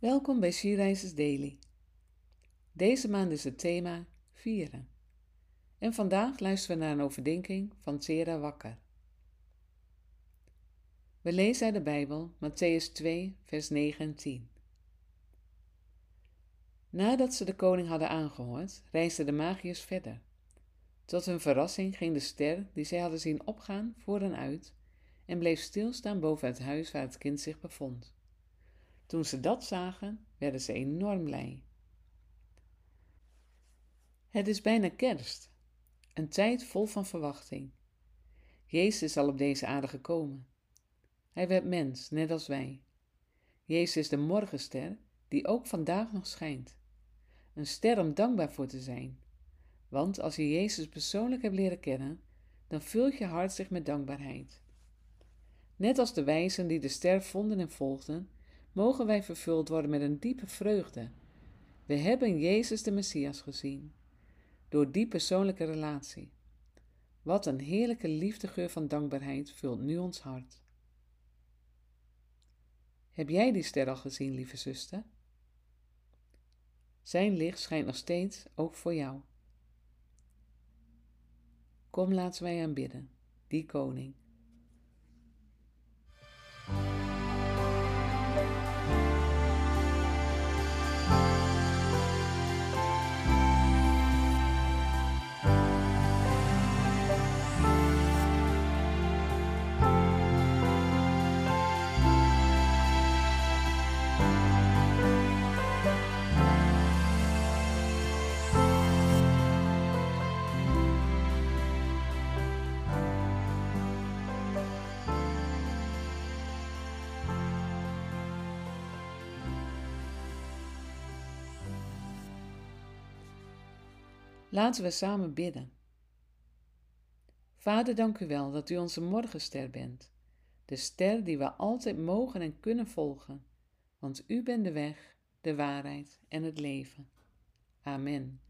Welkom bij Skiereizers Daily. Deze maand is het thema vieren. En vandaag luisteren we naar een overdenking van Tsera Wakker. We lezen uit de Bijbel Matthäus 2, vers 9 en 10. Nadat ze de koning hadden aangehoord, reisden de magiërs verder. Tot hun verrassing ging de ster die zij hadden zien opgaan voor hen uit en bleef stilstaan boven het huis waar het kind zich bevond. Toen ze dat zagen, werden ze enorm blij. Het is bijna kerst, een tijd vol van verwachting. Jezus is al op deze aarde gekomen. Hij werd mens, net als wij. Jezus is de morgenster die ook vandaag nog schijnt. Een ster om dankbaar voor te zijn. Want als je Jezus persoonlijk hebt leren kennen, dan vult je hart zich met dankbaarheid. Net als de wijzen die de ster vonden en volgden, mogen wij vervuld worden met een diepe vreugde. We hebben Jezus de Messias gezien, door die persoonlijke relatie. Wat een heerlijke liefdegeur van dankbaarheid vult nu ons hart. Heb jij die ster al gezien, lieve zuster? Zijn licht schijnt nog steeds ook voor jou. Kom, laten wij aanbidden, die koning. Laten we samen bidden. Vader, dank u wel dat u onze morgenster bent, de ster die we altijd mogen en kunnen volgen, want u bent de weg, de waarheid en het leven. Amen.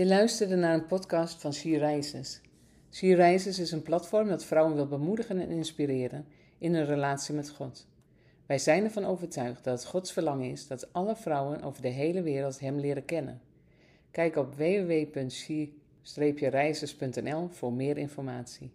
Je luisterde naar een podcast van She Rises. She Rises is een platform dat vrouwen wil bemoedigen en inspireren in hun relatie met God. Wij zijn ervan overtuigd dat het Gods verlangen is dat alle vrouwen over de hele wereld Hem leren kennen. Kijk op www.she-rises.nl voor meer informatie.